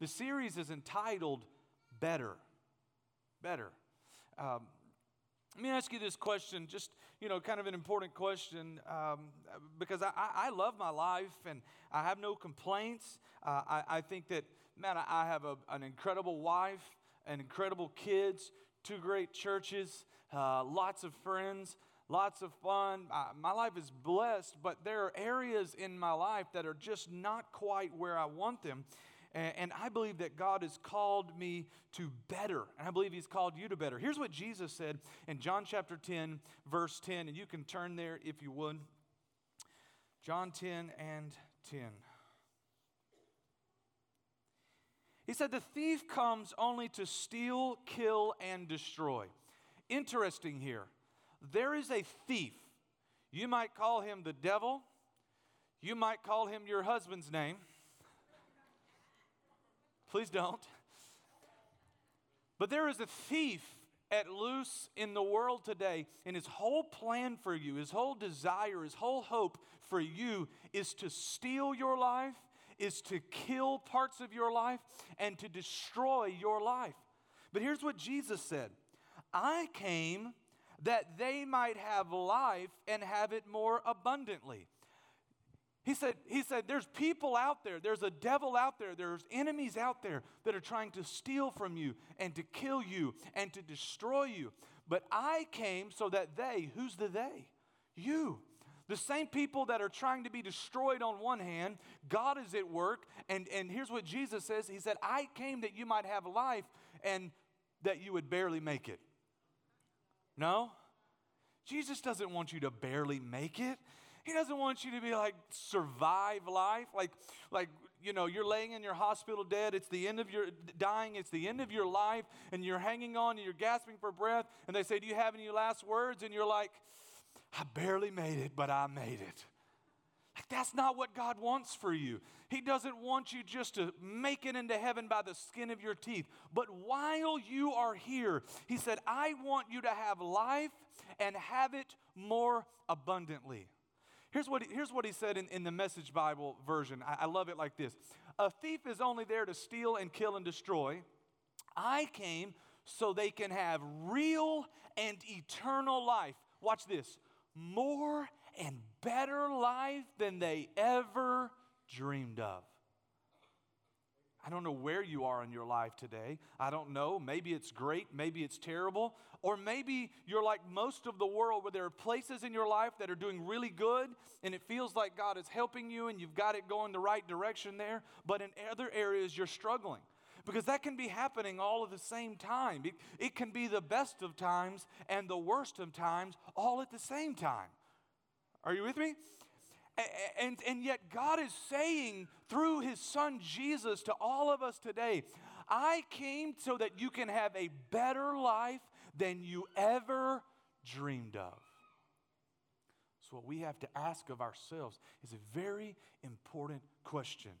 The series is entitled Better. Better. Um, let me ask you this question, just, you know, kind of an important question, um, because I, I, love my life and I have no complaints. Uh, I, I, think that, man, I have a, an incredible wife and incredible kids, two great churches, uh, lots of friends, lots of fun. My life is blessed, but there are areas in my life that are just not quite where I want them. And, I believe that God has called me to better. And I believe He's called you to better. Here's what Jesus said in John chapter 10, verse 10. And you can turn there if you would. John 10 and 10. He said, The thief comes only to steal, kill, and destroy. Interesting here. There is a thief. You might call him the devil. You might call him your husband's name. Please don't. But there is a thief at loose in the world today, and his whole plan for you, his whole desire, his whole hope for you is to steal your life, is to kill parts of your life, and to destroy your life. But here's what Jesus said I came that they might have life and have it more abundantly. He said, he said, There's people out there, there's a devil out there, there's enemies out there that are trying to steal from you and to kill you and to destroy you. But I came so that they, who's the they? You. The same people that are trying to be destroyed on one hand, God is at work. And, and here's what Jesus says He said, I came that you might have life and that you would barely make it. No? Jesus doesn't want you to barely make it. He doesn't want you to be like survive life, like like you know you're laying in your hospital dead. It's the end of your dying. It's the end of your life, and you're hanging on and you're gasping for breath. And they say, "Do you have any last words?" And you're like, "I barely made it, but I made it." Like that's not what God wants for you. He doesn't want you just to make it into heaven by the skin of your teeth. But while you are here, He said, "I want you to have life and have it more abundantly." Here's what he, here's what he said in, in the Message Bible version. I, I love it like this A thief is only there to steal and kill and destroy. I came so they can have real and eternal life. Watch this more and better life than they ever dreamed of. I don't know where you are in your life today. I don't know. Maybe it's great. Maybe it's terrible. Or maybe you're like most of the world where there are places in your life that are doing really good and it feels like God is helping you and you've got it going the right direction there. But in other areas, you're struggling. Because that can be happening all at the same time. It, it can be the best of times and the worst of times all at the same time. Are you with me? And, and yet, God is saying through His Son Jesus to all of us today, I came so that you can have a better life than you ever dreamed of. So, what we have to ask of ourselves is a very important question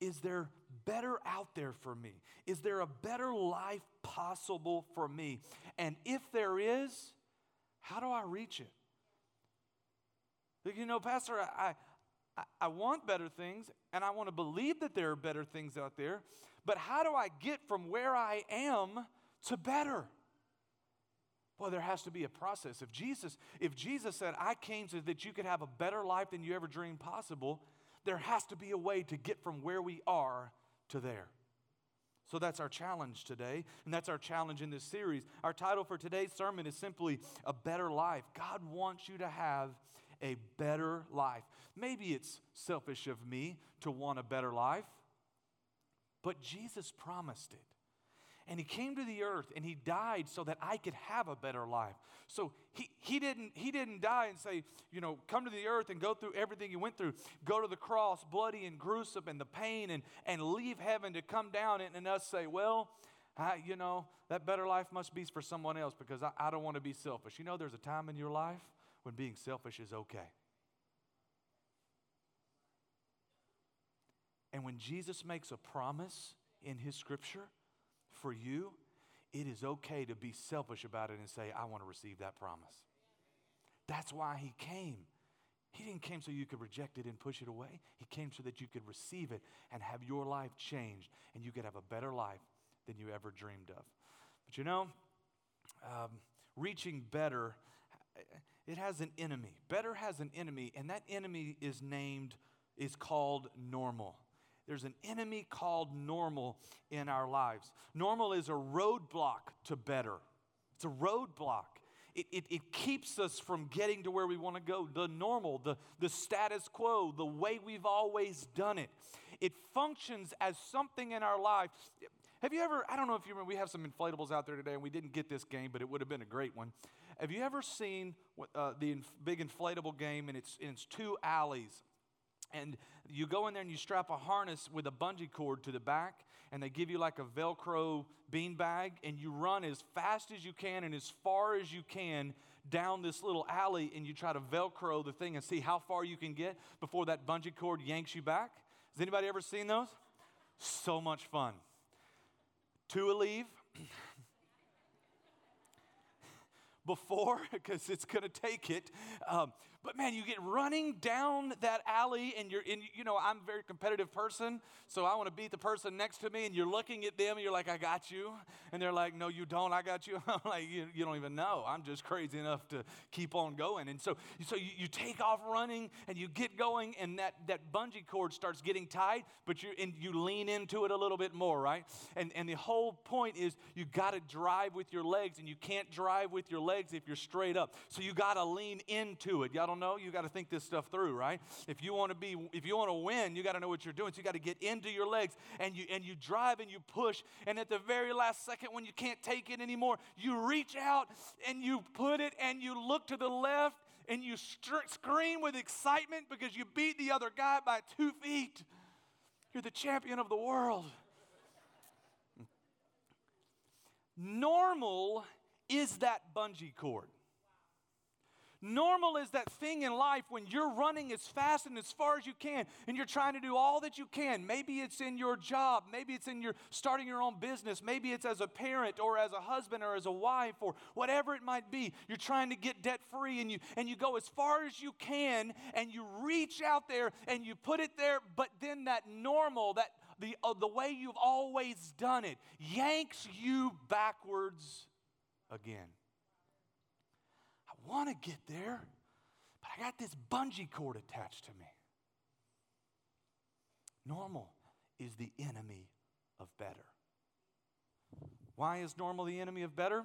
Is there better out there for me? Is there a better life possible for me? And if there is, how do I reach it? You know, Pastor, I, I, I want better things and I want to believe that there are better things out there, but how do I get from where I am to better? Well, there has to be a process. If Jesus, if Jesus said, I came so that you could have a better life than you ever dreamed possible, there has to be a way to get from where we are to there. So that's our challenge today, and that's our challenge in this series. Our title for today's sermon is simply A Better Life. God wants you to have a better life. Maybe it's selfish of me to want a better life, but Jesus promised it. And he came to the earth and he died so that I could have a better life. So he, he, didn't, he didn't die and say, you know, come to the earth and go through everything he went through, go to the cross, bloody and gruesome, and the pain, and, and leave heaven to come down and, and us say, well, I, you know, that better life must be for someone else because I, I don't want to be selfish. You know, there's a time in your life when being selfish is okay. And when Jesus makes a promise in his scripture for you, it is okay to be selfish about it and say, I want to receive that promise. That's why he came. He didn't came so you could reject it and push it away. He came so that you could receive it and have your life changed and you could have a better life than you ever dreamed of. But you know, um, reaching better, it has an enemy. Better has an enemy, and that enemy is named, is called normal. There's an enemy called normal in our lives. Normal is a roadblock to better, it's a roadblock. It, it, it, keeps us from getting to where we want to go. The normal, the, the status quo, the way we've always done it. It functions as something in our life. Have you ever, I don't know if you remember, we have some inflatables out there today, and we didn't get this game, but it would have been a great one. Have you ever seen uh, the inf- big inflatable game, and it's, and it's two alleys? And you go in there and you strap a harness with a bungee cord to the back, and they give you like a Velcro bean bag, and you run as fast as you can and as far as you can down this little alley, and you try to Velcro the thing and see how far you can get before that bungee cord yanks you back. Has anybody ever seen those? So much fun Two a leave before because it's going to take it. Um, but man, you get running down that alley, and you're in, you know, I'm a very competitive person, so I want to beat the person next to me, and you're looking at them, and you're like, I got you. And they're like, No, you don't, I got you. I'm like, you, you don't even know. I'm just crazy enough to keep on going. And so, so you, you take off running, and you get going, and that, that bungee cord starts getting tight, but you, and you lean into it a little bit more, right? And, and the whole point is you got to drive with your legs, and you can't drive with your legs if you're straight up. So you got to lean into it. Y'all don't know? You got to think this stuff through, right? If you want to be, if you want to win, you got to know what you're doing. So you got to get into your legs and you and you drive and you push. And at the very last second, when you can't take it anymore, you reach out and you put it and you look to the left and you st- scream with excitement because you beat the other guy by two feet. You're the champion of the world. Normal is that bungee cord. Normal is that thing in life when you're running as fast and as far as you can and you're trying to do all that you can. Maybe it's in your job, maybe it's in your starting your own business, maybe it's as a parent or as a husband or as a wife or whatever it might be. You're trying to get debt free and you and you go as far as you can and you reach out there and you put it there, but then that normal, that the uh, the way you've always done it yanks you backwards again want to get there, but I got this bungee cord attached to me. Normal is the enemy of better. Why is normal the enemy of better?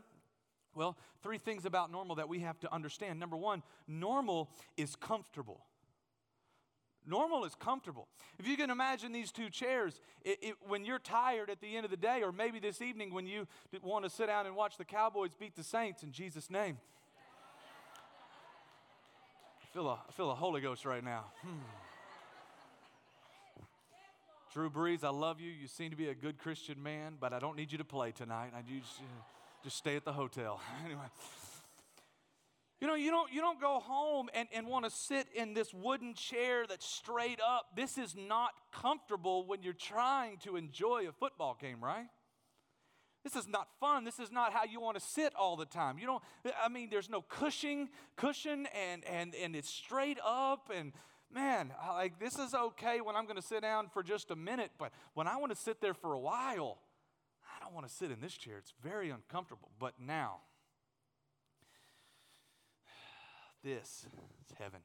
Well, three things about normal that we have to understand. Number one, normal is comfortable. Normal is comfortable. If you can imagine these two chairs, it, it, when you're tired at the end of the day, or maybe this evening when you want to sit down and watch the Cowboys beat the Saints in Jesus' name, feel a, I feel a Holy Ghost right now. Hmm. Drew Brees, I love you. You seem to be a good Christian man, but I don't need you to play tonight. I need just, just stay at the hotel. anyway. You know, you don't, you don't go home and, and want to sit in this wooden chair that's straight up. This is not comfortable when you're trying to enjoy a football game, right? This is not fun. This is not how you want to sit all the time. You don't, I mean, there's no cushion, cushion, and and and it's straight up. And man, I, like this is okay when I'm going to sit down for just a minute, but when I want to sit there for a while, I don't want to sit in this chair. It's very uncomfortable. But now, this is heaven.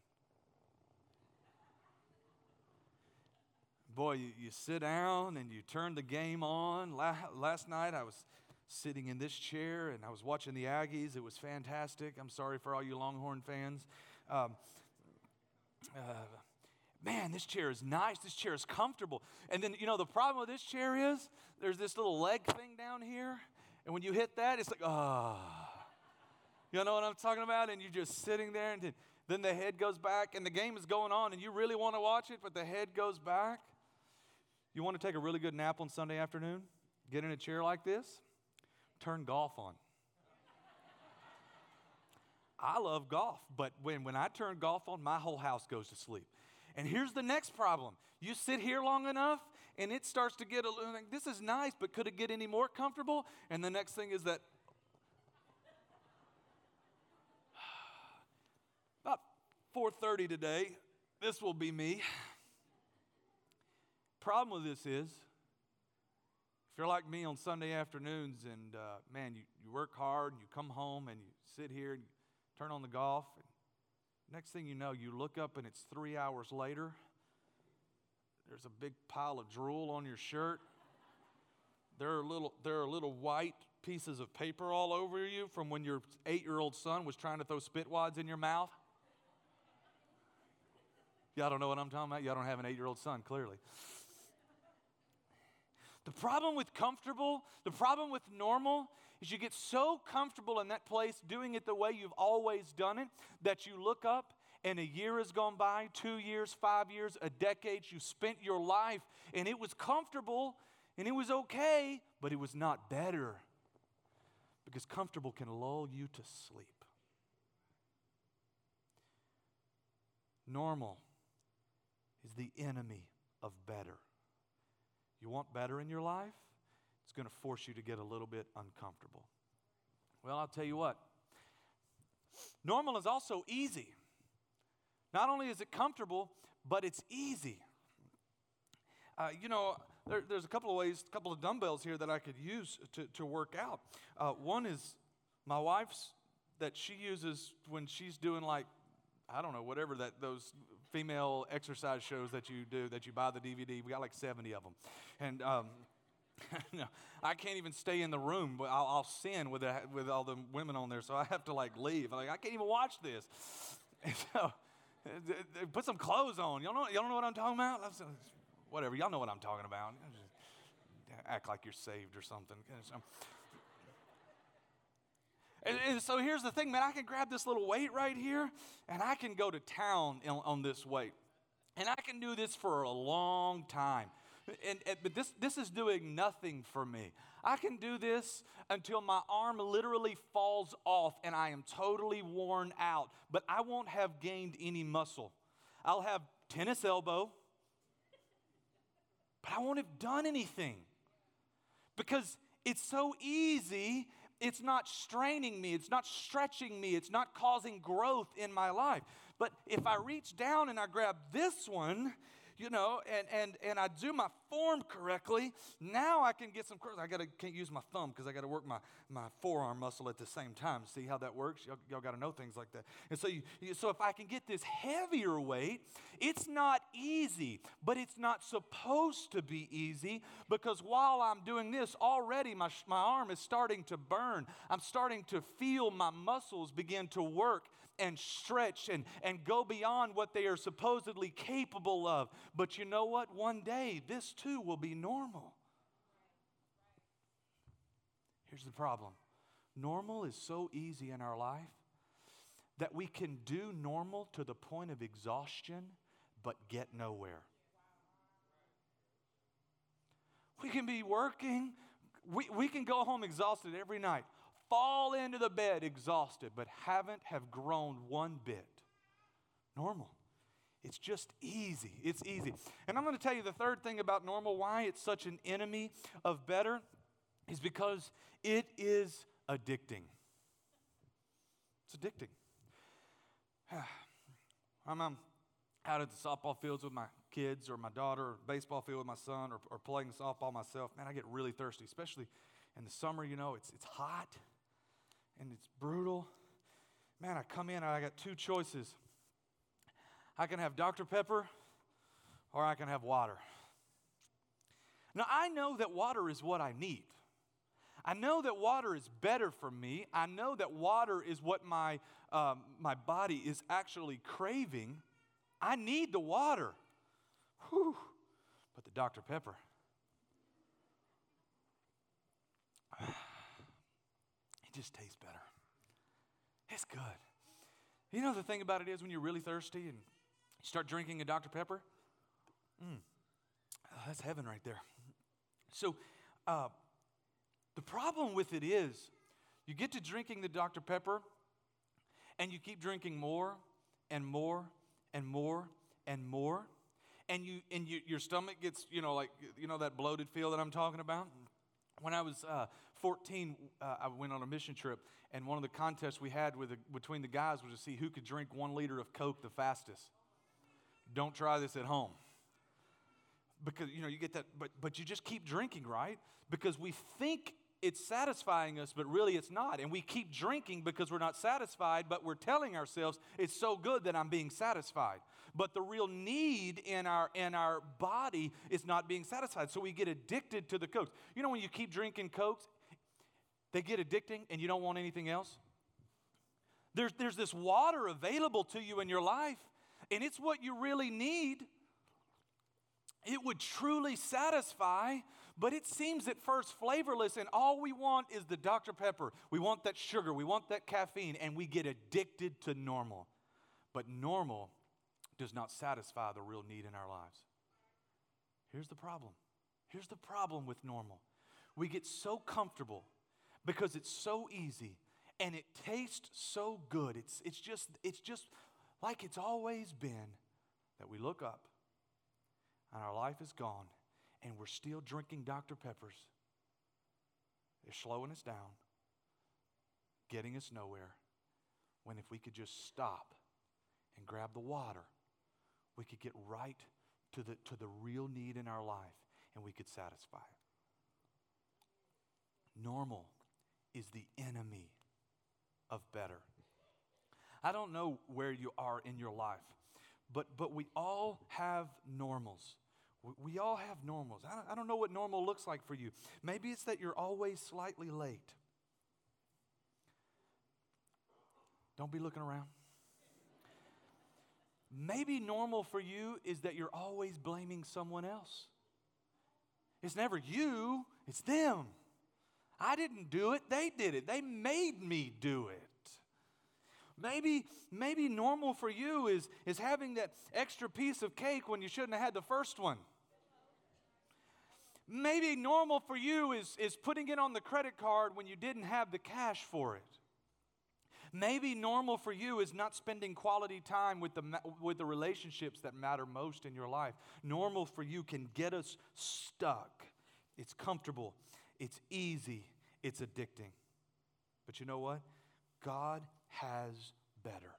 Boy, you, you sit down and you turn the game on. La- last night I was sitting in this chair and I was watching the Aggies. It was fantastic. I'm sorry for all you Longhorn fans. Um, uh, man, this chair is nice. This chair is comfortable. And then, you know, the problem with this chair is there's this little leg thing down here. And when you hit that, it's like, ah. Oh. You know what I'm talking about? And you're just sitting there, and then, then the head goes back, and the game is going on, and you really want to watch it, but the head goes back. You want to take a really good nap on Sunday afternoon? Get in a chair like this? Turn golf on. I love golf, but when, when I turn golf on, my whole house goes to sleep. And here's the next problem you sit here long enough, and it starts to get a little like, this is nice, but could it get any more comfortable? And the next thing is that about 4:30 today, this will be me. The problem with this is, if you're like me on Sunday afternoons and uh, man, you, you work hard and you come home and you sit here and you turn on the golf, and next thing you know, you look up and it's three hours later. There's a big pile of drool on your shirt. There are little, there are little white pieces of paper all over you from when your eight year old son was trying to throw spit wads in your mouth. Y'all don't know what I'm talking about? Y'all don't have an eight year old son, clearly. The problem with comfortable, the problem with normal, is you get so comfortable in that place doing it the way you've always done it that you look up and a year has gone by, two years, five years, a decade. You spent your life and it was comfortable and it was okay, but it was not better because comfortable can lull you to sleep. Normal is the enemy of better. You want better in your life? It's going to force you to get a little bit uncomfortable. Well, I'll tell you what. Normal is also easy. Not only is it comfortable, but it's easy. Uh, you know, there, there's a couple of ways, a couple of dumbbells here that I could use to, to work out. Uh, one is my wife's that she uses when she's doing like, I don't know, whatever that those female exercise shows that you do that you buy the DVD. We got like 70 of them. And um, I can't even stay in the room. But I'll, I'll sin with, the, with all the women on there, so I have to like leave. Like I can't even watch this. And so, put some clothes on. Y'all know, y'all know what I'm talking about? Whatever. Y'all know what I'm talking about. Act like you're saved or something. And, and, so here's the thing, man. I can grab this little weight right here, and I can go to town on, on this weight, and I can do this for a long time. And, and, but this, this is doing nothing for me. I can do this until my arm literally falls off and I am totally worn out, but I won't have gained any muscle. I'll have tennis elbow, but I won't have done anything because it's so easy. It's not straining me, it's not stretching me, it's not causing growth in my life. But if I reach down and I grab this one, you know, and, and, and I do my form correctly, now I can get some, curls. I gotta, can't use my thumb because I got to work my, my forearm muscle at the same time. See how that works? Y'all, y'all got to know things like that. And so, you, so if I can get this heavier weight, it's not easy, but it's not supposed to be easy because while I'm doing this, already my, my arm is starting to burn. I'm starting to feel my muscles begin to work and stretch and, and go beyond what they are supposedly capable of. But you know what? One day, this too will be normal. Here's the problem normal is so easy in our life that we can do normal to the point of exhaustion but get nowhere. We can be working, we, we can go home exhausted every night fall into the bed exhausted, but haven't have grown one bit. Normal. It's just easy. It's easy. And I'm going to tell you the third thing about normal, why it's such an enemy of better, is because it is addicting. It's addicting. I'm, I'm out at the softball fields with my kids or my daughter, or baseball field with my son, or, or playing softball myself. Man, I get really thirsty, especially in the summer. You know, it's, it's hot and it's brutal. Man, I come in I got two choices. I can have Dr. Pepper or I can have water. Now, I know that water is what I need. I know that water is better for me. I know that water is what my, um, my body is actually craving. I need the water. Whew. But the Dr. Pepper, just tastes better. It's good. You know, the thing about it is when you're really thirsty and you start drinking a Dr. Pepper, mm, oh, that's heaven right there. So, uh, the problem with it is you get to drinking the Dr. Pepper and you keep drinking more and more and more and more. And, you, and you, your stomach gets, you know, like, you know, that bloated feel that I'm talking about? When I was uh, 14, uh, I went on a mission trip, and one of the contests we had with the, between the guys was to see who could drink one liter of Coke the fastest. don't try this at home. Because, you know, you get that, but, but you just keep drinking, right? Because we think it's satisfying us, but really it's not. And we keep drinking because we're not satisfied, but we're telling ourselves it's so good that I'm being satisfied. But the real need in our in our body is not being satisfied. So we get addicted to the cokes. You know when you keep drinking cokes, they get addicting and you don't want anything else? There's, there's this water available to you in your life, and it's what you really need. It would truly satisfy, but it seems at first flavorless, and all we want is the Dr. Pepper. We want that sugar, we want that caffeine, and we get addicted to normal. But normal does not satisfy the real need in our lives. Here's the problem. Here's the problem with normal. We get so comfortable because it's so easy and it tastes so good. It's, it's, just, it's just like it's always been that we look up and our life is gone and we're still drinking Dr. Peppers. They're slowing us down, getting us nowhere. When if we could just stop and grab the water, we could get right to the, to the real need in our life and we could satisfy it. Normal is the enemy of better. I don't know where you are in your life, but, but we all have normals. We all have normals. I don't, know what normal looks like for you. Maybe it's that you're always slightly late. Don't be looking around. Maybe normal for you is that you're always blaming someone else. It's never you, it's them. I didn't do it, they did it. They made me do it. Maybe, maybe normal for you is, is having that extra piece of cake when you shouldn't have had the first one. Maybe normal for you is, is putting it on the credit card when you didn't have the cash for it. Maybe normal for you is not spending quality time with the, with the relationships that matter most in your life. Normal for you can get us stuck. It's comfortable, it's easy, it's addicting. But you know what? God has better.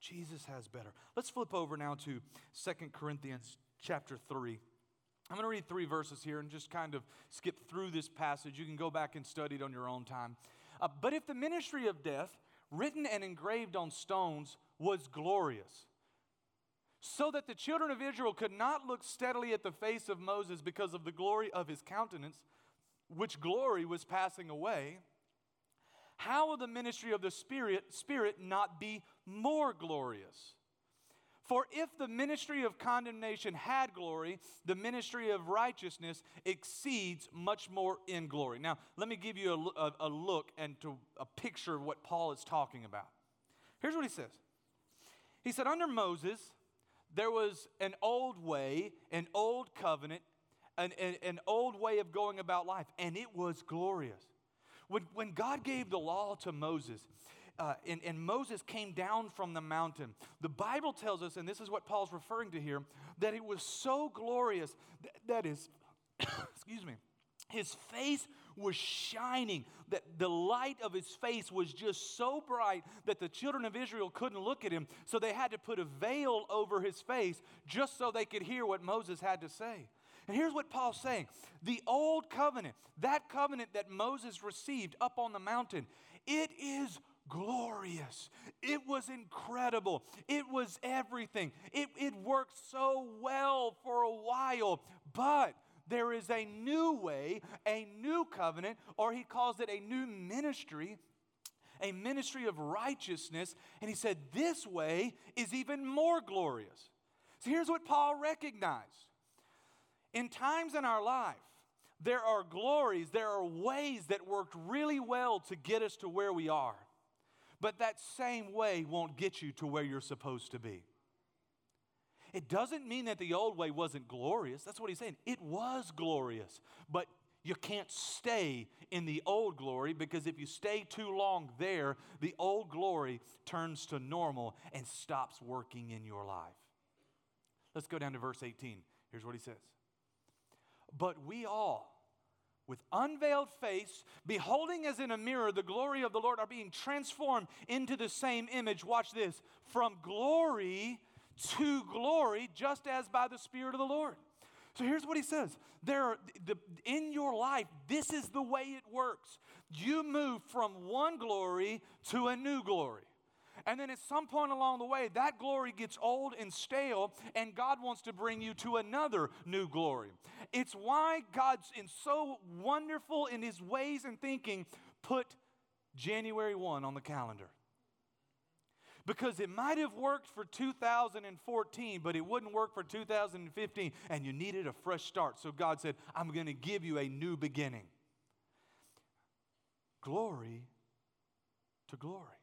Jesus has better. Let's flip over now to Second Corinthians chapter 3. I'm going to read three verses here and just kind of skip through this passage. You can go back and study it on your own time. Uh, but if the ministry of death, written and engraved on stones, was glorious, so that the children of Israel could not look steadily at the face of Moses because of the glory of his countenance, which glory was passing away, how will the ministry of the Spirit, Spirit not be more glorious? For if the ministry of condemnation had glory, the ministry of righteousness exceeds much more in glory. Now, let me give you a, a, a look and to a picture of what Paul is talking about. Here's what he says He said, Under Moses, there was an old way, an old covenant, an, an, an old way of going about life, and it was glorious. When, when God gave the law to Moses, uh, and, and Moses came down from the mountain. The Bible tells us, and this is what Paul's referring to here, that it was so glorious that, that is, excuse me, his face was shining, that the light of his face was just so bright that the children of Israel couldn't look at him. So they had to put a veil over his face just so they could hear what Moses had to say. And here's what Paul's saying the old covenant, that covenant that Moses received up on the mountain, it is glorious. It was incredible. It was everything. It, it worked so well for a while, but there is a new way, a new covenant, or he calls it a new ministry, a ministry of righteousness. And he said, This way is even more glorious. So here's what Paul recognized in times in our life, there are glories, there are ways that worked really well to get us to where we are. But that same way won't get you to where you're supposed to be. It doesn't mean that the old way wasn't glorious. That's what he's saying. It was glorious. But you can't stay in the old glory because if you stay too long there, the old glory turns to normal and stops working in your life. Let's go down to verse 18. Here's what he says But we all, with unveiled face, beholding as in a mirror the glory of the Lord, are being transformed into the same image. Watch this from glory to glory, just as by the Spirit of the Lord. So here's what he says. There are, the, in your life, this is the way it works. You move from one glory to a new glory. And then at some point along the way, that glory gets old and stale, and God wants to bring you to another new glory. It's why God's in so wonderful in his ways and thinking put January 1 on the calendar. Because it might have worked for 2014, but it wouldn't work for 2015, and you needed a fresh start. So God said, I'm going to give you a new beginning. Glory to glory.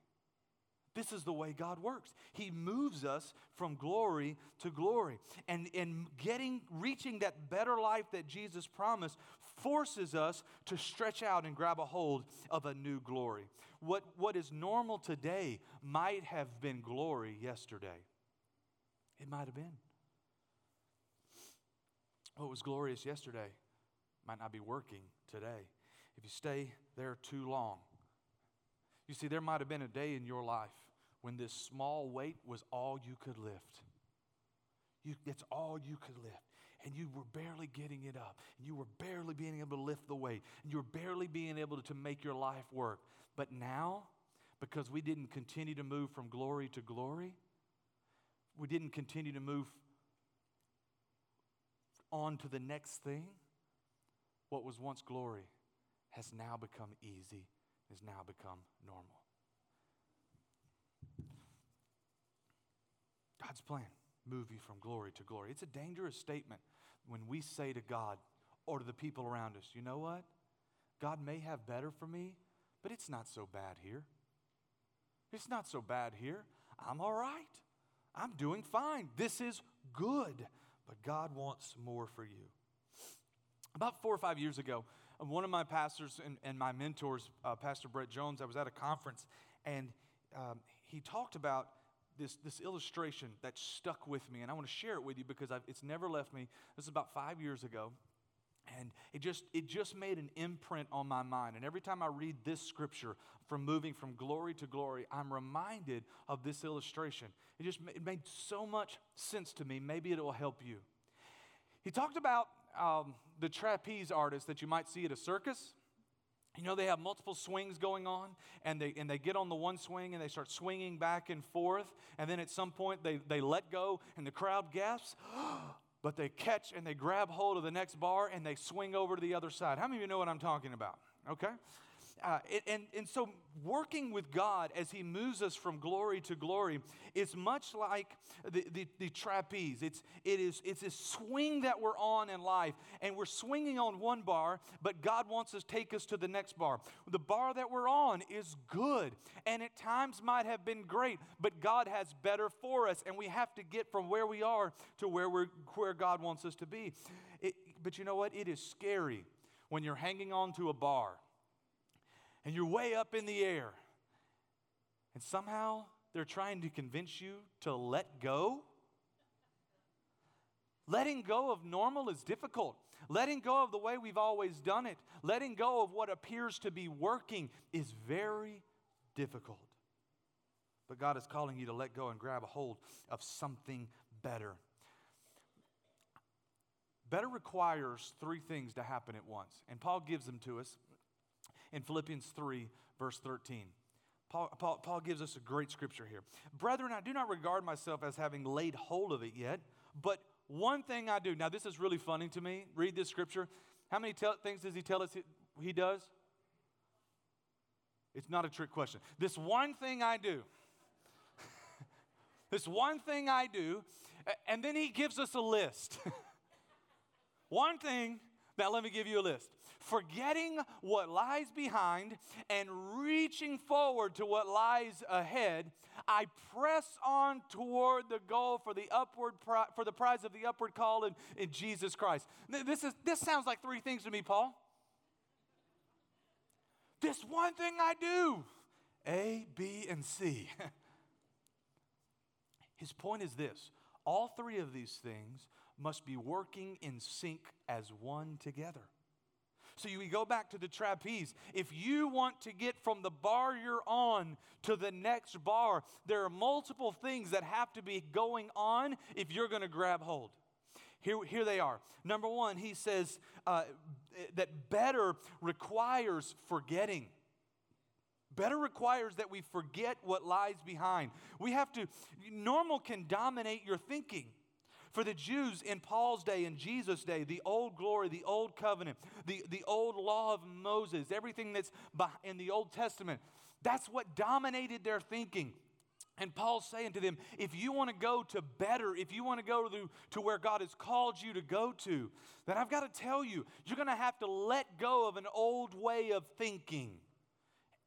This is the way God works. He moves us from glory to glory. And in getting reaching that better life that Jesus promised forces us to stretch out and grab a hold of a new glory. What, what is normal today might have been glory yesterday. It might have been. What was glorious yesterday might not be working today. If you stay there too long, you see, there might have been a day in your life when this small weight was all you could lift. You, it's all you could lift. And you were barely getting it up. And you were barely being able to lift the weight. And you were barely being able to make your life work. But now, because we didn't continue to move from glory to glory, we didn't continue to move on to the next thing, what was once glory has now become easy, has now become normal. God's plan, move you from glory to glory. It's a dangerous statement when we say to God or to the people around us, you know what? God may have better for me, but it's not so bad here. It's not so bad here. I'm all right. I'm doing fine. This is good. But God wants more for you. About four or five years ago, one of my pastors and, and my mentors, uh, Pastor Brett Jones, I was at a conference and um, he talked about this, this illustration that stuck with me, and I want to share it with you because I've, it's never left me. This is about five years ago. And it just, it just made an imprint on my mind. And every time I read this scripture from moving from glory to glory, I'm reminded of this illustration. It just it made so much sense to me. Maybe it will help you. He talked about um, the trapeze artist that you might see at a circus. You know, they have multiple swings going on, and they, and they get on the one swing and they start swinging back and forth. And then at some point, they, they let go, and the crowd gasps, but they catch and they grab hold of the next bar and they swing over to the other side. How many of you know what I'm talking about? Okay? Uh, and, and so, working with God as He moves us from glory to glory is much like the, the, the, trapeze. It's, it is, it's a swing that we're on in life, and we're swinging on one bar, but God wants us to take us to the next bar. The bar that we're on is good, and at times might have been great, but God has better for us, and we have to get from where we are to where, we're, where God wants us to be. It, but you know what? It is scary when you're hanging on to a bar and you're way up in the air. And somehow they're trying to convince you to let go. Letting go of normal is difficult. Letting go of the way we've always done it, letting go of what appears to be working is very difficult. But God is calling you to let go and grab a hold of something better. Better requires three things to happen at once, and Paul gives them to us in Philippians 3, verse 13. Paul, Paul, Paul, gives us a great scripture here. Brethren, I do not regard myself as having laid hold of it yet, but one thing I do. Now, this is really funny to me. Read this scripture. How many tell, things does he tell us he, he does? It's not a trick question. This one thing I do. this one thing I do, and then he gives us a list. one thing, now let me give you a list forgetting what lies behind and reaching forward to what lies ahead, I press on toward the goal for the upward pri- for the prize of the upward call in, in Jesus Christ. This is this sounds like three things to me, Paul. This one thing I do. A, B, and C. His point is this all three of these things must be working in sync as one together. So you go back to the trapeze. If you want to get from the bar you're on to the next bar, there are multiple things that have to be going on if you're going to grab hold. Here, here they are. Number one, he says uh, that better requires forgetting. Better requires that we forget what lies behind. We have to, normal can dominate your thinking. For the Jews in Paul's day, in Jesus' day, the old glory, the old covenant, the, the old law of Moses, everything that's in the Old Testament, that's what dominated their thinking. And Paul's saying to them, if you want to go to better, if you want to go to, to where God has called you to go to, then I've got to tell you, you're going to have to let go of an old way of thinking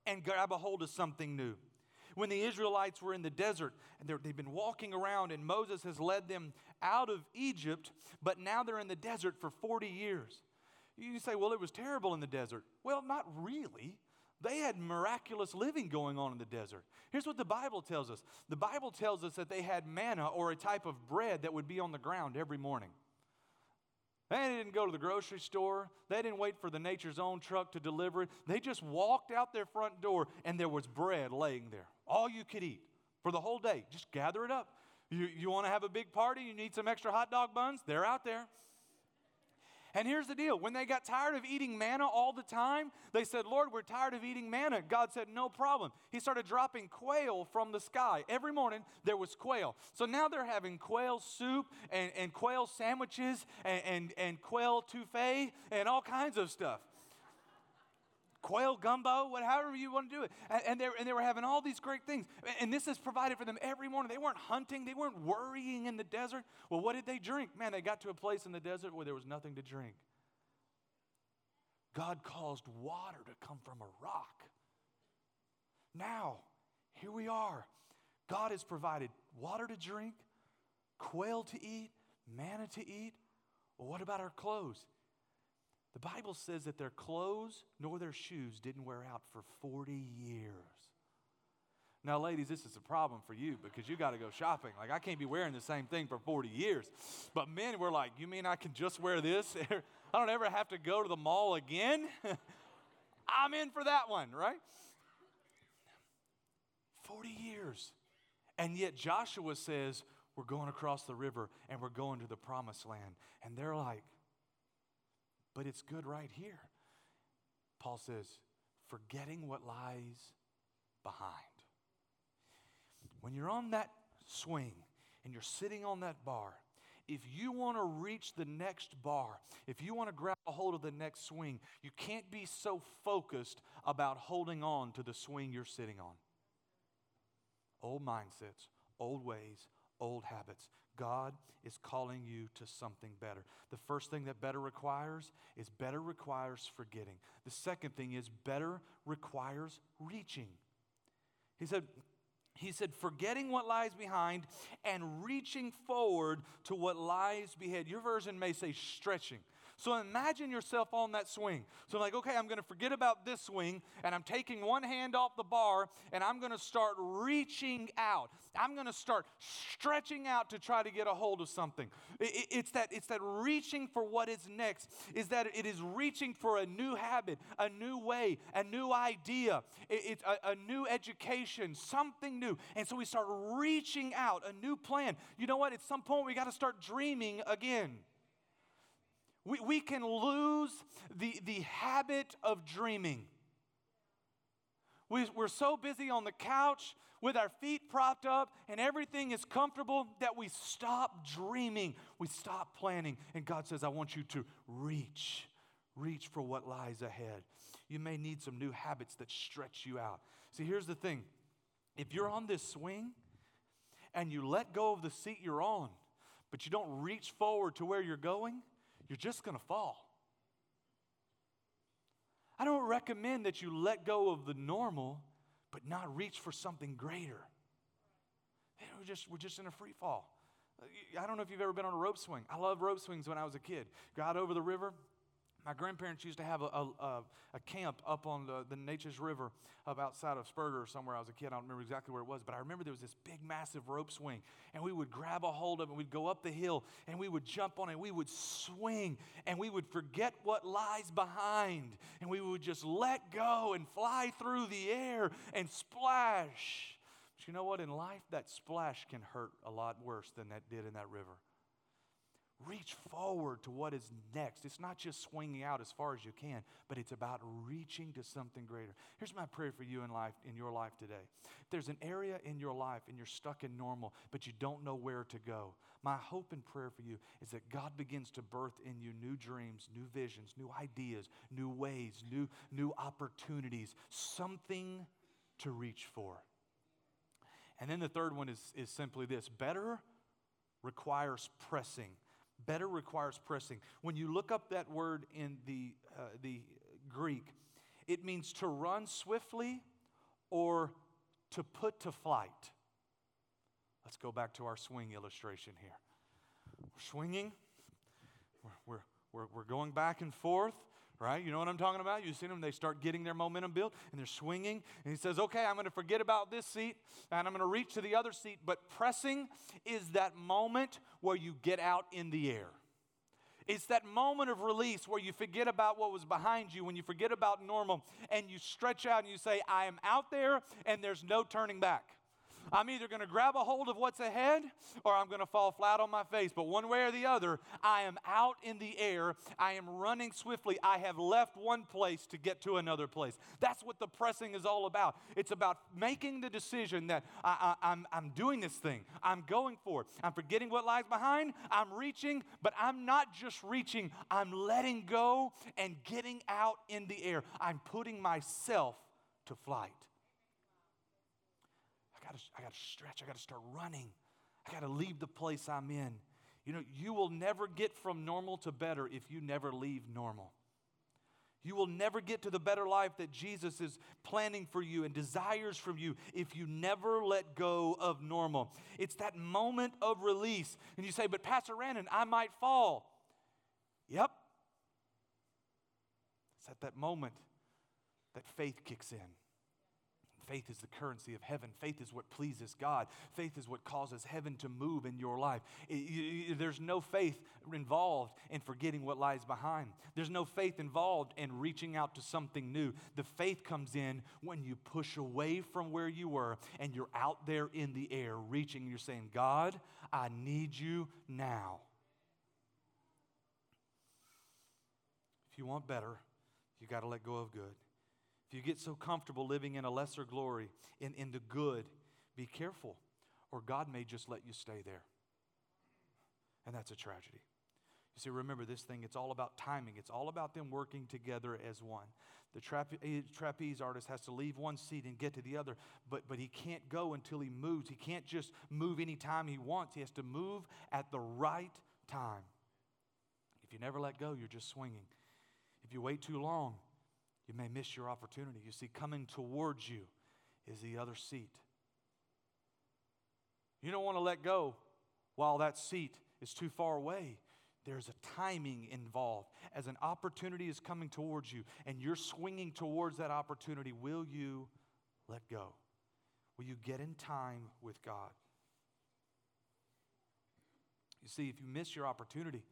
and grab a hold of something new. When the Israelites were in the desert and they've been walking around, and Moses has led them out of Egypt, but now they're in the desert for 40 years. You say, well, it was terrible in the desert. Well, not really. They had miraculous living going on in the desert. Here's what the Bible tells us the Bible tells us that they had manna or a type of bread that would be on the ground every morning. They didn't go to the grocery store. They didn't wait for the Nature's Own truck to deliver it. They just walked out their front door and there was bread laying there. All you could eat for the whole day. Just gather it up. You, you want to have a big party? You need some extra hot dog buns? They're out there. And here's the deal when they got tired of eating manna all the time, they said, Lord, we're tired of eating manna. God said, No problem. He started dropping quail from the sky. Every morning there was quail. So now they're having quail soup and, and quail sandwiches and, and, and quail étouffée and all kinds of stuff quail gumbo, whatever you want to do it. And, and, they, and they were having all these great things. And this is provided for them every morning. They weren't hunting, they weren't worrying in the desert. Well, what did they drink? Man, they got to a place in the desert where there was nothing to drink. God caused water to come from a rock. Now, here we are. God has provided water to drink, quail to eat, manna to eat. Well, what about our clothes? The Bible says that their clothes nor their shoes didn't wear out for 40 years. Now, ladies, this is a problem for you because you got to go shopping. Like, I can't be wearing the same thing for 40 years. But men were like, You mean I can just wear this? I don't ever have to go to the mall again? I'm in for that one, right? 40 years. And yet Joshua says, We're going across the river and we're going to the promised land. And they're like, but it's good right here. Paul says, forgetting what lies behind. When you're on that swing and you're sitting on that bar, if you want to reach the next bar, if you want to grab a hold of the next swing, you can't be so focused about holding on to the swing you're sitting on. Old mindsets, old ways, old habits. God is calling you to something better. The first thing that better requires is better requires forgetting. The second thing is better requires reaching. He said, he said, forgetting what lies behind and reaching forward to what lies behind. Your version may say stretching. So imagine yourself on that swing. So, I'm like, okay, I'm going to forget about this swing, and I'm taking one hand off the bar, and I'm going to start reaching out. I'm going to start stretching out to try to get a hold of something. It's that, it's that reaching for what is next, is that it is reaching for a new habit, a new way, a new idea, it's a, a new education, something new. And so we start reaching out, a new plan. You know what? At some point, we got to start dreaming again. We, we can lose the, the habit of dreaming. We, we're so busy on the couch with our feet propped up and everything is comfortable that we stop dreaming. We stop planning. And God says, I want you to reach, reach for what lies ahead. You may need some new habits that stretch you out. See, here's the thing if you're on this swing and you let go of the seat you're on, but you don't reach forward to where you're going, you're just going to fall. I don't recommend that you let go of the normal, but not reach for something greater. we're, just, we're just in a free fall. I don't know if you've ever been on a rope swing. I love rope swings when I was a kid. Got over the river, My grandparents used to have a, a, a, camp up on the, the Neches River up outside of Spurger or somewhere I was a kid. I don't remember exactly where it was, but I remember there was this big, massive rope swing. And we would grab a hold of it, and we'd go up the hill, and we would jump on it, we would swing, and we would forget what lies behind. And we would just let go and fly through the air and splash. But you know what? In life, that splash can hurt a lot worse than that did in that river. Reach forward to what is next. It's not just swinging out as far as you can, but it's about reaching to something greater. Here's my prayer for you in life, in your life today. If there's an area in your life and you're stuck in normal, but you don't know where to go, my hope and prayer for you is that God begins to birth in you new dreams, new visions, new ideas, new ways, new, new opportunities, something to reach for. And then the third one is, is simply this better requires pressing. Better requires pressing. When you look up that word in the, uh, the Greek, it means to run swiftly or to put to flight. Let's go back to our swing illustration here. We're swinging, we're, we're, we're going back and forth right? You know what I'm talking about? You've seen them, they start getting their momentum built and they're swinging. And he says, okay, I'm going to forget about this seat and I'm going to reach to the other seat. But pressing is that moment where you get out in the air. It's that moment of release where you forget about what was behind you, when you forget about normal, and you stretch out and you say, I am out there and there's no turning back. I'm either going to grab a hold of what's ahead or I'm going to fall flat on my face. But one way or the other, I am out in the air. I am running swiftly. I have left one place to get to another place. That's what the pressing is all about. It's about making the decision that I, am I'm, I'm doing this thing, I'm going for it. I'm forgetting what lies behind, I'm reaching, but I'm not just reaching, I'm letting go and getting out in the air. I'm putting myself to flight gotta, I gotta stretch. I gotta start running. I gotta leave the place I'm in. You know, you will never get from normal to better if you never leave normal. You will never get to the better life that Jesus is planning for you and desires from you if you never let go of normal. It's that moment of release. And you say, But Pastor Brandon, I might fall. Yep. It's at that moment that faith kicks in. Faith is the currency of heaven. Faith is what pleases God. Faith is what causes heaven to move in your life. There's no faith involved in forgetting what lies behind. There's no faith involved in reaching out to something new. The faith comes in when you push away from where you were and you're out there in the air reaching. You're saying, God, I need you now. If you want better, you got to let go of good. If you get so comfortable living in a lesser glory, in, in the good, be careful, or God may just let you stay there. And that's a tragedy. You see, remember this thing, it's all about timing. It's all about them working together as one. The trape- eh, trapeze artist has to leave one seat and get to the other, but, but he can't go until he moves. He can't just move anytime he wants, he has to move at the right time. If you never let go, you're just swinging. If you wait too long, you may miss your opportunity. You see, coming towards you is the other seat. You don't want to let go while that seat is too far away. There's a timing involved. As an opportunity is coming towards you and you're swinging towards that opportunity, will you let go? Will you get in time with God? You see, if you miss your opportunity,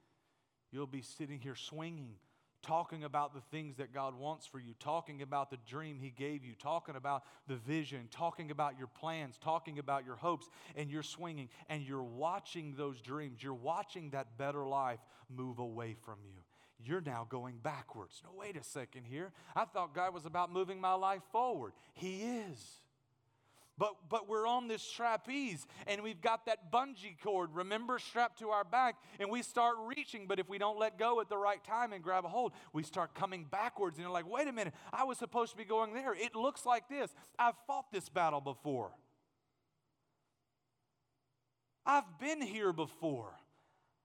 you'll be sitting here swinging talking about the things that God wants for you, talking about the dream He gave you, talking about the vision, talking about your plans, talking about your hopes, and you're swinging and you're watching those dreams. You're watching that better life move away from you. You're now going backwards. No, wait a second here. I thought God was about moving my life forward. He is. But, but we're on this trapeze and we've got that bungee cord, remember, strapped to our back, and we start reaching. But if we don't let go at the right time and grab a hold, we start coming backwards. And you're like, wait a minute, I was supposed to be going there. It looks like this. I've fought this battle before, I've been here before.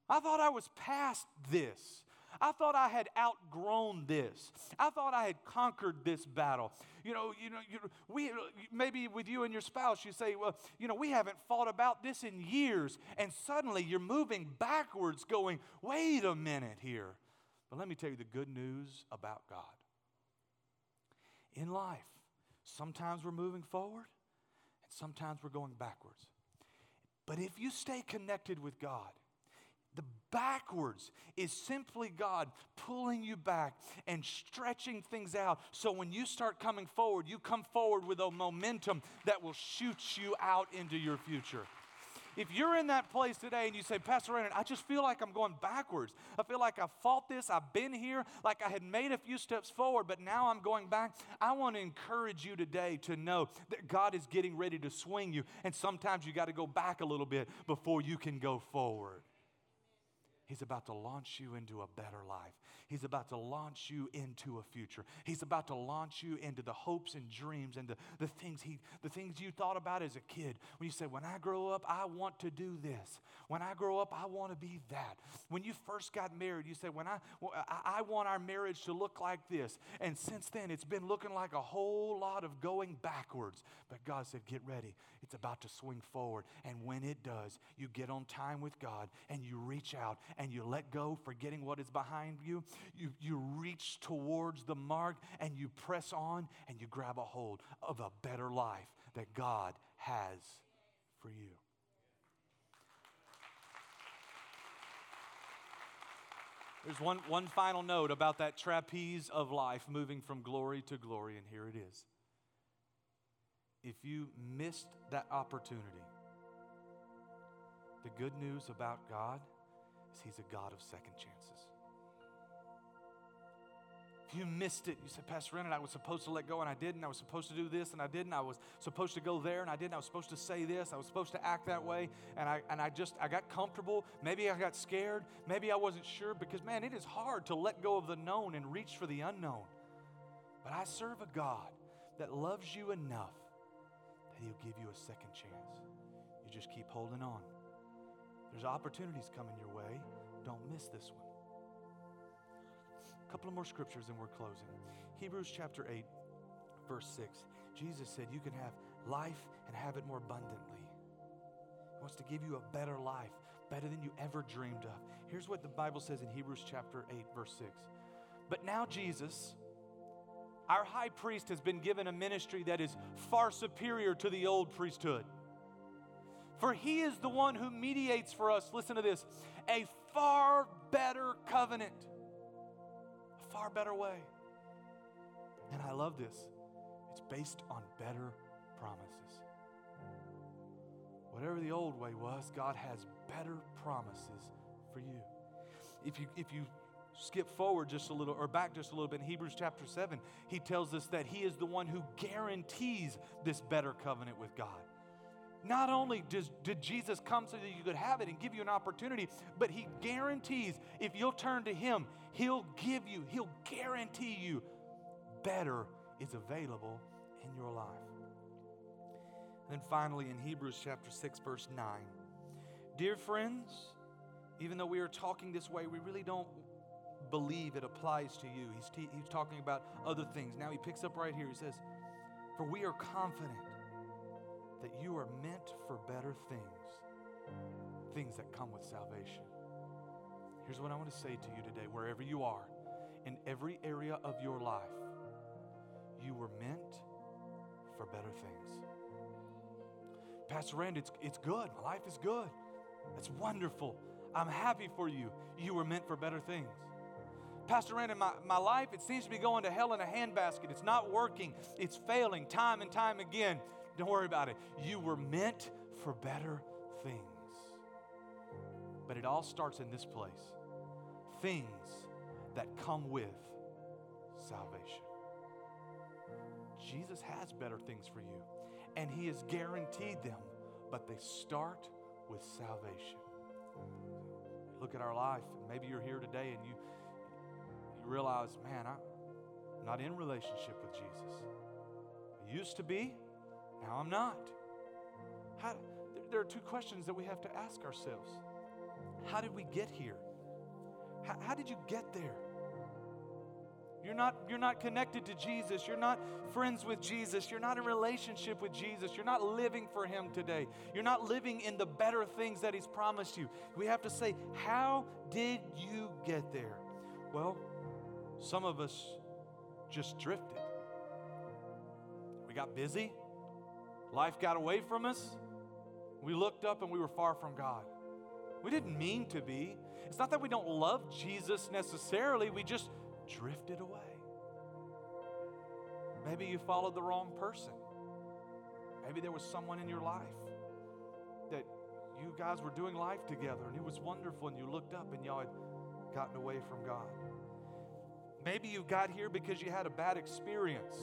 I thought I was past this. I thought I had outgrown this. I thought I had conquered this battle. You know, you know, you, we maybe with you and your spouse, you say, well, you know, we haven't fought about this in years, and suddenly you're moving backwards, going, wait a minute here. But let me tell you the good news about God. In life, sometimes we're moving forward and sometimes we're going backwards. But if you stay connected with God, the backwards is simply God pulling you back and stretching things out. So when you start coming forward, you come forward with a momentum that will shoot you out into your future. If you're in that place today and you say, Pastor Brandon, I just feel like I'm going backwards. I feel like I've fought this, I've been here, like I had made a few steps forward, but now I'm going back. I want to encourage you today to know that God is getting ready to swing you, and sometimes you got to go back a little bit before you can go forward. He's about to launch you into a better life. He's about to launch you into a future. He's about to launch you into the hopes and dreams and the, the things he the things you thought about as a kid. When you say, When I grow up, I want to do this. When I grow up, I want to be that. When you first got married, you said, When I I want our marriage to look like this. And since then, it's been looking like a whole lot of going backwards. But God said, Get ready. It's about to swing forward. And when it does, you get on time with God and you reach out you let go, forgetting what is behind you. You, you reach towards the mark and you press on and you grab a hold of a better life that God has for you. There's one, one final note about that trapeze of life moving from glory to glory, and here it is. If you missed that opportunity, the good news about God is He's a God of second chances. If you missed it, you said, Pastor Brennan, I was supposed to let go and I didn't. I was supposed to do this and I didn't. I was supposed to go there and I didn't. I was supposed to say this. I was supposed to act that way. And I, and I just, I got comfortable. Maybe I got scared. Maybe I wasn't sure because, man, it is hard to let go of the known and reach for the unknown. But I serve a God that loves you enough that He'll give you a second chance. You just keep holding on. There's opportunities coming your way. Don't miss this one. A couple of more scriptures and we're closing. Hebrews chapter 8, verse 6. Jesus said, You can have life and have it more abundantly. He wants to give you a better life, better than you ever dreamed of. Here's what the Bible says in Hebrews chapter 8, verse 6. But now, Jesus, our high priest, has been given a ministry that is far superior to the old priesthood. For he is the one who mediates for us, listen to this, a far better covenant a far better way. And I love this. It's based on better promises. Whatever the old way was, God has better promises for you. If you if you skip forward just a little or back just a little bit in Hebrews chapter 7, he tells us that he is the one who guarantees this better covenant with God. Not only does, did Jesus come so that you could have it and give you an opportunity, but He guarantees if you'll turn to Him, He'll give you, He'll guarantee you better is available in your life. And then finally, in Hebrews chapter 6, verse 9, dear friends, even though we are talking this way, we really don't believe it applies to you. He's, t- he's talking about other things. Now he picks up right here. He says, For we are confident that you are meant for better things, things that come with salvation. Here's what I want to say to you today, wherever you are, in every area of your life, you were meant for better things. Pastor Rand, it's, it's good. My life is good. It's wonderful. I'm happy for you. You were meant for better things. Pastor Rand, in my, my life, it seems to be going to hell in a handbasket. It's not working. It's failing time and time again. Don't worry about it. You were meant for better things. But it all starts in this place things that come with salvation. Jesus has better things for you, and He has guaranteed them, but they start with salvation. Look at our life, maybe you're here today and you, you realize, man, I'm not in relationship with Jesus. I used to be, now I'm not. How, there are two questions that we have to ask ourselves. How did we get here? How, how did you get there? You're not, you're not connected to Jesus. You're not friends with Jesus. You're not in relationship with Jesus. You're not living for Him today. You're not living in the better things that He's promised you. We have to say, How did you get there? Well, some of us just drifted. We got busy, life got away from us. We looked up and we were far from God. We didn't mean to be. It's not that we don't love Jesus necessarily, we just drifted away. Maybe you followed the wrong person. Maybe there was someone in your life that you guys were doing life together and it was wonderful and you looked up and y'all had gotten away from God. Maybe you got here because you had a bad experience.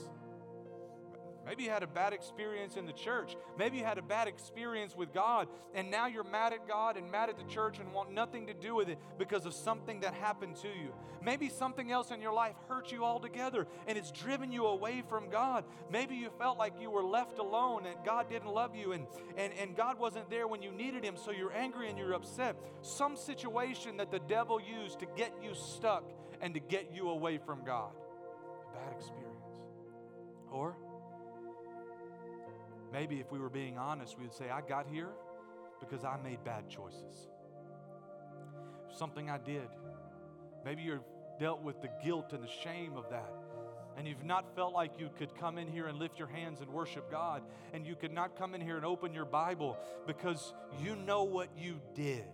Maybe you had a bad experience in the church. Maybe you had a bad experience with God, and now you're mad at God and mad at the church and want nothing to do with it because of something that happened to you. Maybe something else in your life hurt you altogether and it's driven you away from God. Maybe you felt like you were left alone and God didn't love you and, and, and God wasn't there when you needed Him, so you're angry and you're upset. Some situation that the devil used to get you stuck and to get you away from God. A bad experience. Or, Maybe if we were being honest, we would say, I got here because I made bad choices. Something I did. Maybe you've dealt with the guilt and the shame of that. And you've not felt like you could come in here and lift your hands and worship God. And you could not come in here and open your Bible because you know what you did.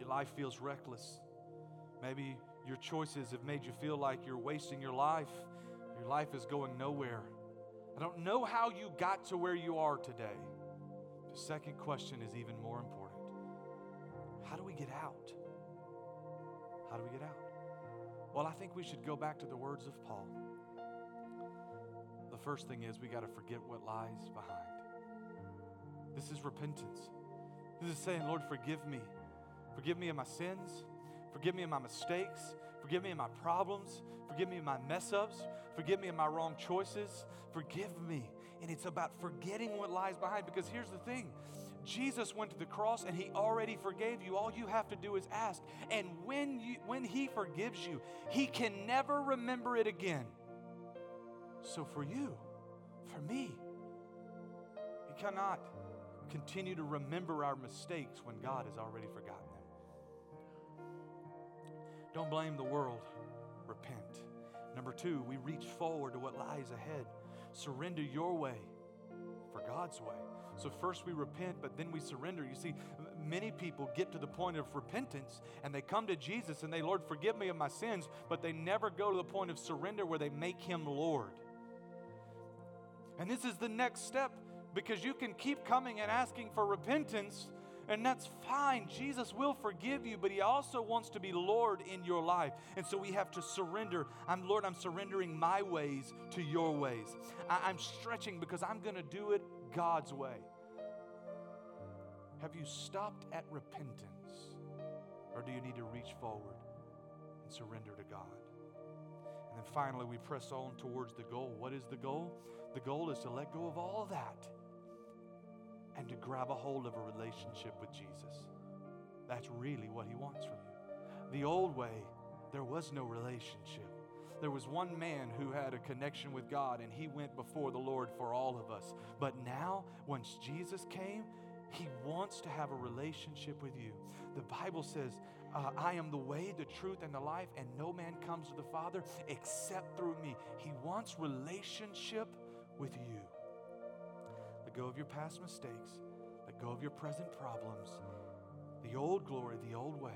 Your life feels reckless. Maybe your choices have made you feel like you're wasting your life. Your life is going nowhere. I don't know how you got to where you are today. The second question is even more important How do we get out? How do we get out? Well, I think we should go back to the words of Paul. The first thing is we got to forget what lies behind. This is repentance. This is saying, Lord, forgive me. Forgive me of my sins. Forgive me of my mistakes. Forgive me of my problems. Forgive me of my mess ups. Forgive me of my wrong choices. Forgive me. And it's about forgetting what lies behind because here's the thing Jesus went to the cross and he already forgave you. All you have to do is ask. And when, you, when he forgives you, he can never remember it again. So for you, for me, we cannot continue to remember our mistakes when God has already forgotten. Don't blame the world, repent. Number two, we reach forward to what lies ahead. Surrender your way for God's way. So, first we repent, but then we surrender. You see, many people get to the point of repentance and they come to Jesus and they, Lord, forgive me of my sins, but they never go to the point of surrender where they make Him Lord. And this is the next step because you can keep coming and asking for repentance, and that's fine. Jesus will forgive you, but He also wants to be Lord in your life. And so we have to surrender. I'm Lord, I'm surrendering my ways to your ways. I, am stretching because I'm going to do it God's way. Have you stopped at repentance? Or do you need to reach forward and surrender to God? And then finally, we press on towards the goal. What is the goal? The goal is to let go of all that and to grab a hold of a relationship with Jesus. That's really what He wants from you. The old way, there was no relationship. There was one man who had a connection with God and he went before the Lord for all of us. But now, once Jesus came, he wants to have a relationship with you. The Bible says, uh, I am the way, the truth, and the life, and no man comes to the Father except through me. He wants relationship with you. Let go of your past mistakes, let go of your present problems, the old glory, the old way,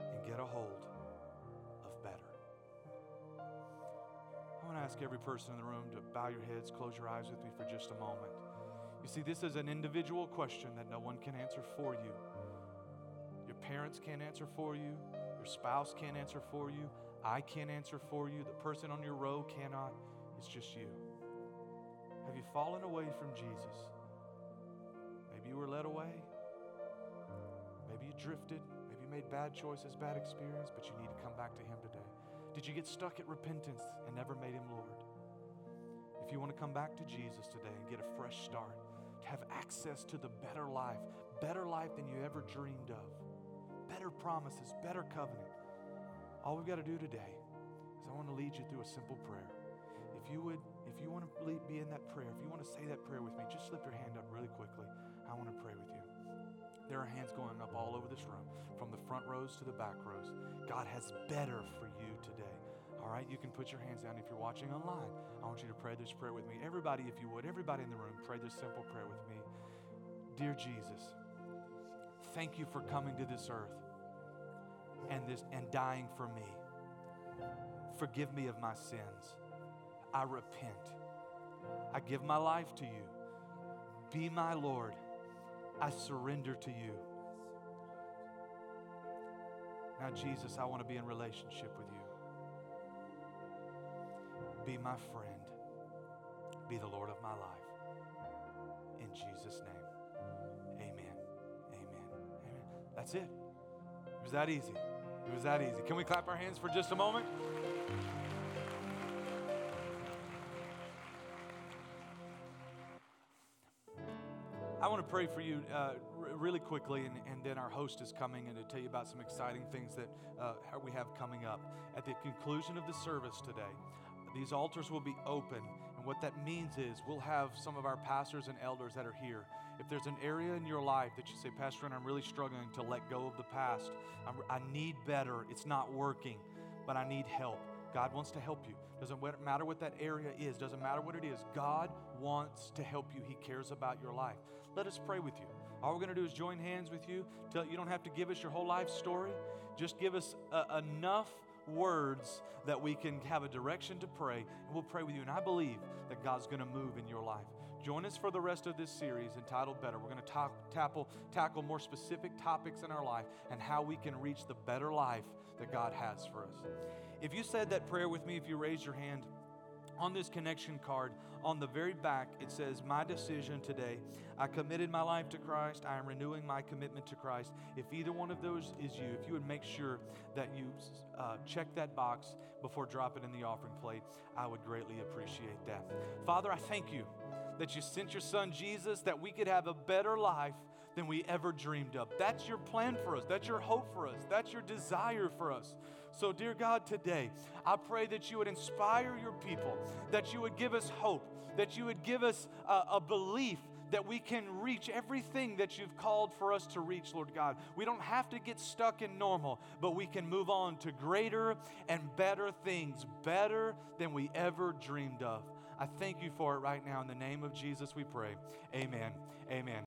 and get a hold of better. I want to ask every person in the room to bow your heads, close your eyes with me for just a moment. You see, this is an individual question that no one can answer for you. Your parents can't answer for you, your spouse can't answer for you, I can't answer for you, the person on your row cannot. It's just you. Have you fallen away from Jesus? Maybe you were led away. Maybe you drifted. Maybe you made bad choices, bad experience, but you need to come back to Him today. Did you get stuck at repentance and never made Him Lord? If you want to come back to Jesus today and get a fresh start, to have access to the better life, better life than you ever dreamed of, better promises, better covenant, all we've got to do today is I want to lead you through a simple prayer. If you would, if you want to be in that prayer, if you want to say that prayer with me, just slip your hand up really quickly. I want to pray with you. There are hands going up all over this room, from the front rows to the back rows. God has better for you today. All right, you can put your hands down if you're watching online. I want you to pray this prayer with me. Everybody, if you would, everybody in the room, pray this simple prayer with me. Dear Jesus, thank you for coming to this earth and this and dying for me. Forgive me of my sins. I repent. I give my life to you. Be my Lord. I surrender to you. Now, Jesus, I want to be in relationship with you. Be my friend. Be the Lord of my life. In Jesus' name, amen. Amen. Amen. That's it. It was that easy. It was that easy. Can we clap our hands for just a moment? Want to pray for you uh, r- really quickly, and, and then our host is coming and to tell you about some exciting things that uh, we have coming up. At the conclusion of the service today, these altars will be open, and what that means is we'll have some of our pastors and elders that are here. If there's an area in your life that you say, Pastor, and I'm really struggling to let go of the past, I'm, I need better, it's not working, but I need help. God wants to help you. Doesn't matter what that area is, doesn't matter what it is. God wants to help you. He cares about your life. Let us pray with you. All we're going to do is join hands with you. Tell, you don't have to give us your whole life story. Just give us uh, enough words that we can have a direction to pray, and we'll pray with you. And I believe that God's going to move in your life. Join us for the rest of this series entitled Better. We're going to talk, tackle, tackle more specific topics in our life and how we can reach the better life that God has for us. If you said that prayer with me, if you raised your hand, on this connection card, on the very back, it says, My decision today. I committed my life to Christ. I am renewing my commitment to Christ. If either one of those is you, if you would make sure that you uh, check that box before dropping in the offering plate, I would greatly appreciate that. Father, I thank you that you sent your son Jesus that we could have a better life than we ever dreamed of. That's your plan for us. That's your hope for us. That's your desire for us. So, dear God, today, I pray that you would inspire your people, that you would give us hope, that you would give us a, a belief that we can reach everything that you've called for us to reach, Lord God. We don't have to get stuck in normal, but we can move on to greater and better things, better than we ever dreamed of. I thank you for it right now. In the name of Jesus, we pray. Amen. Amen.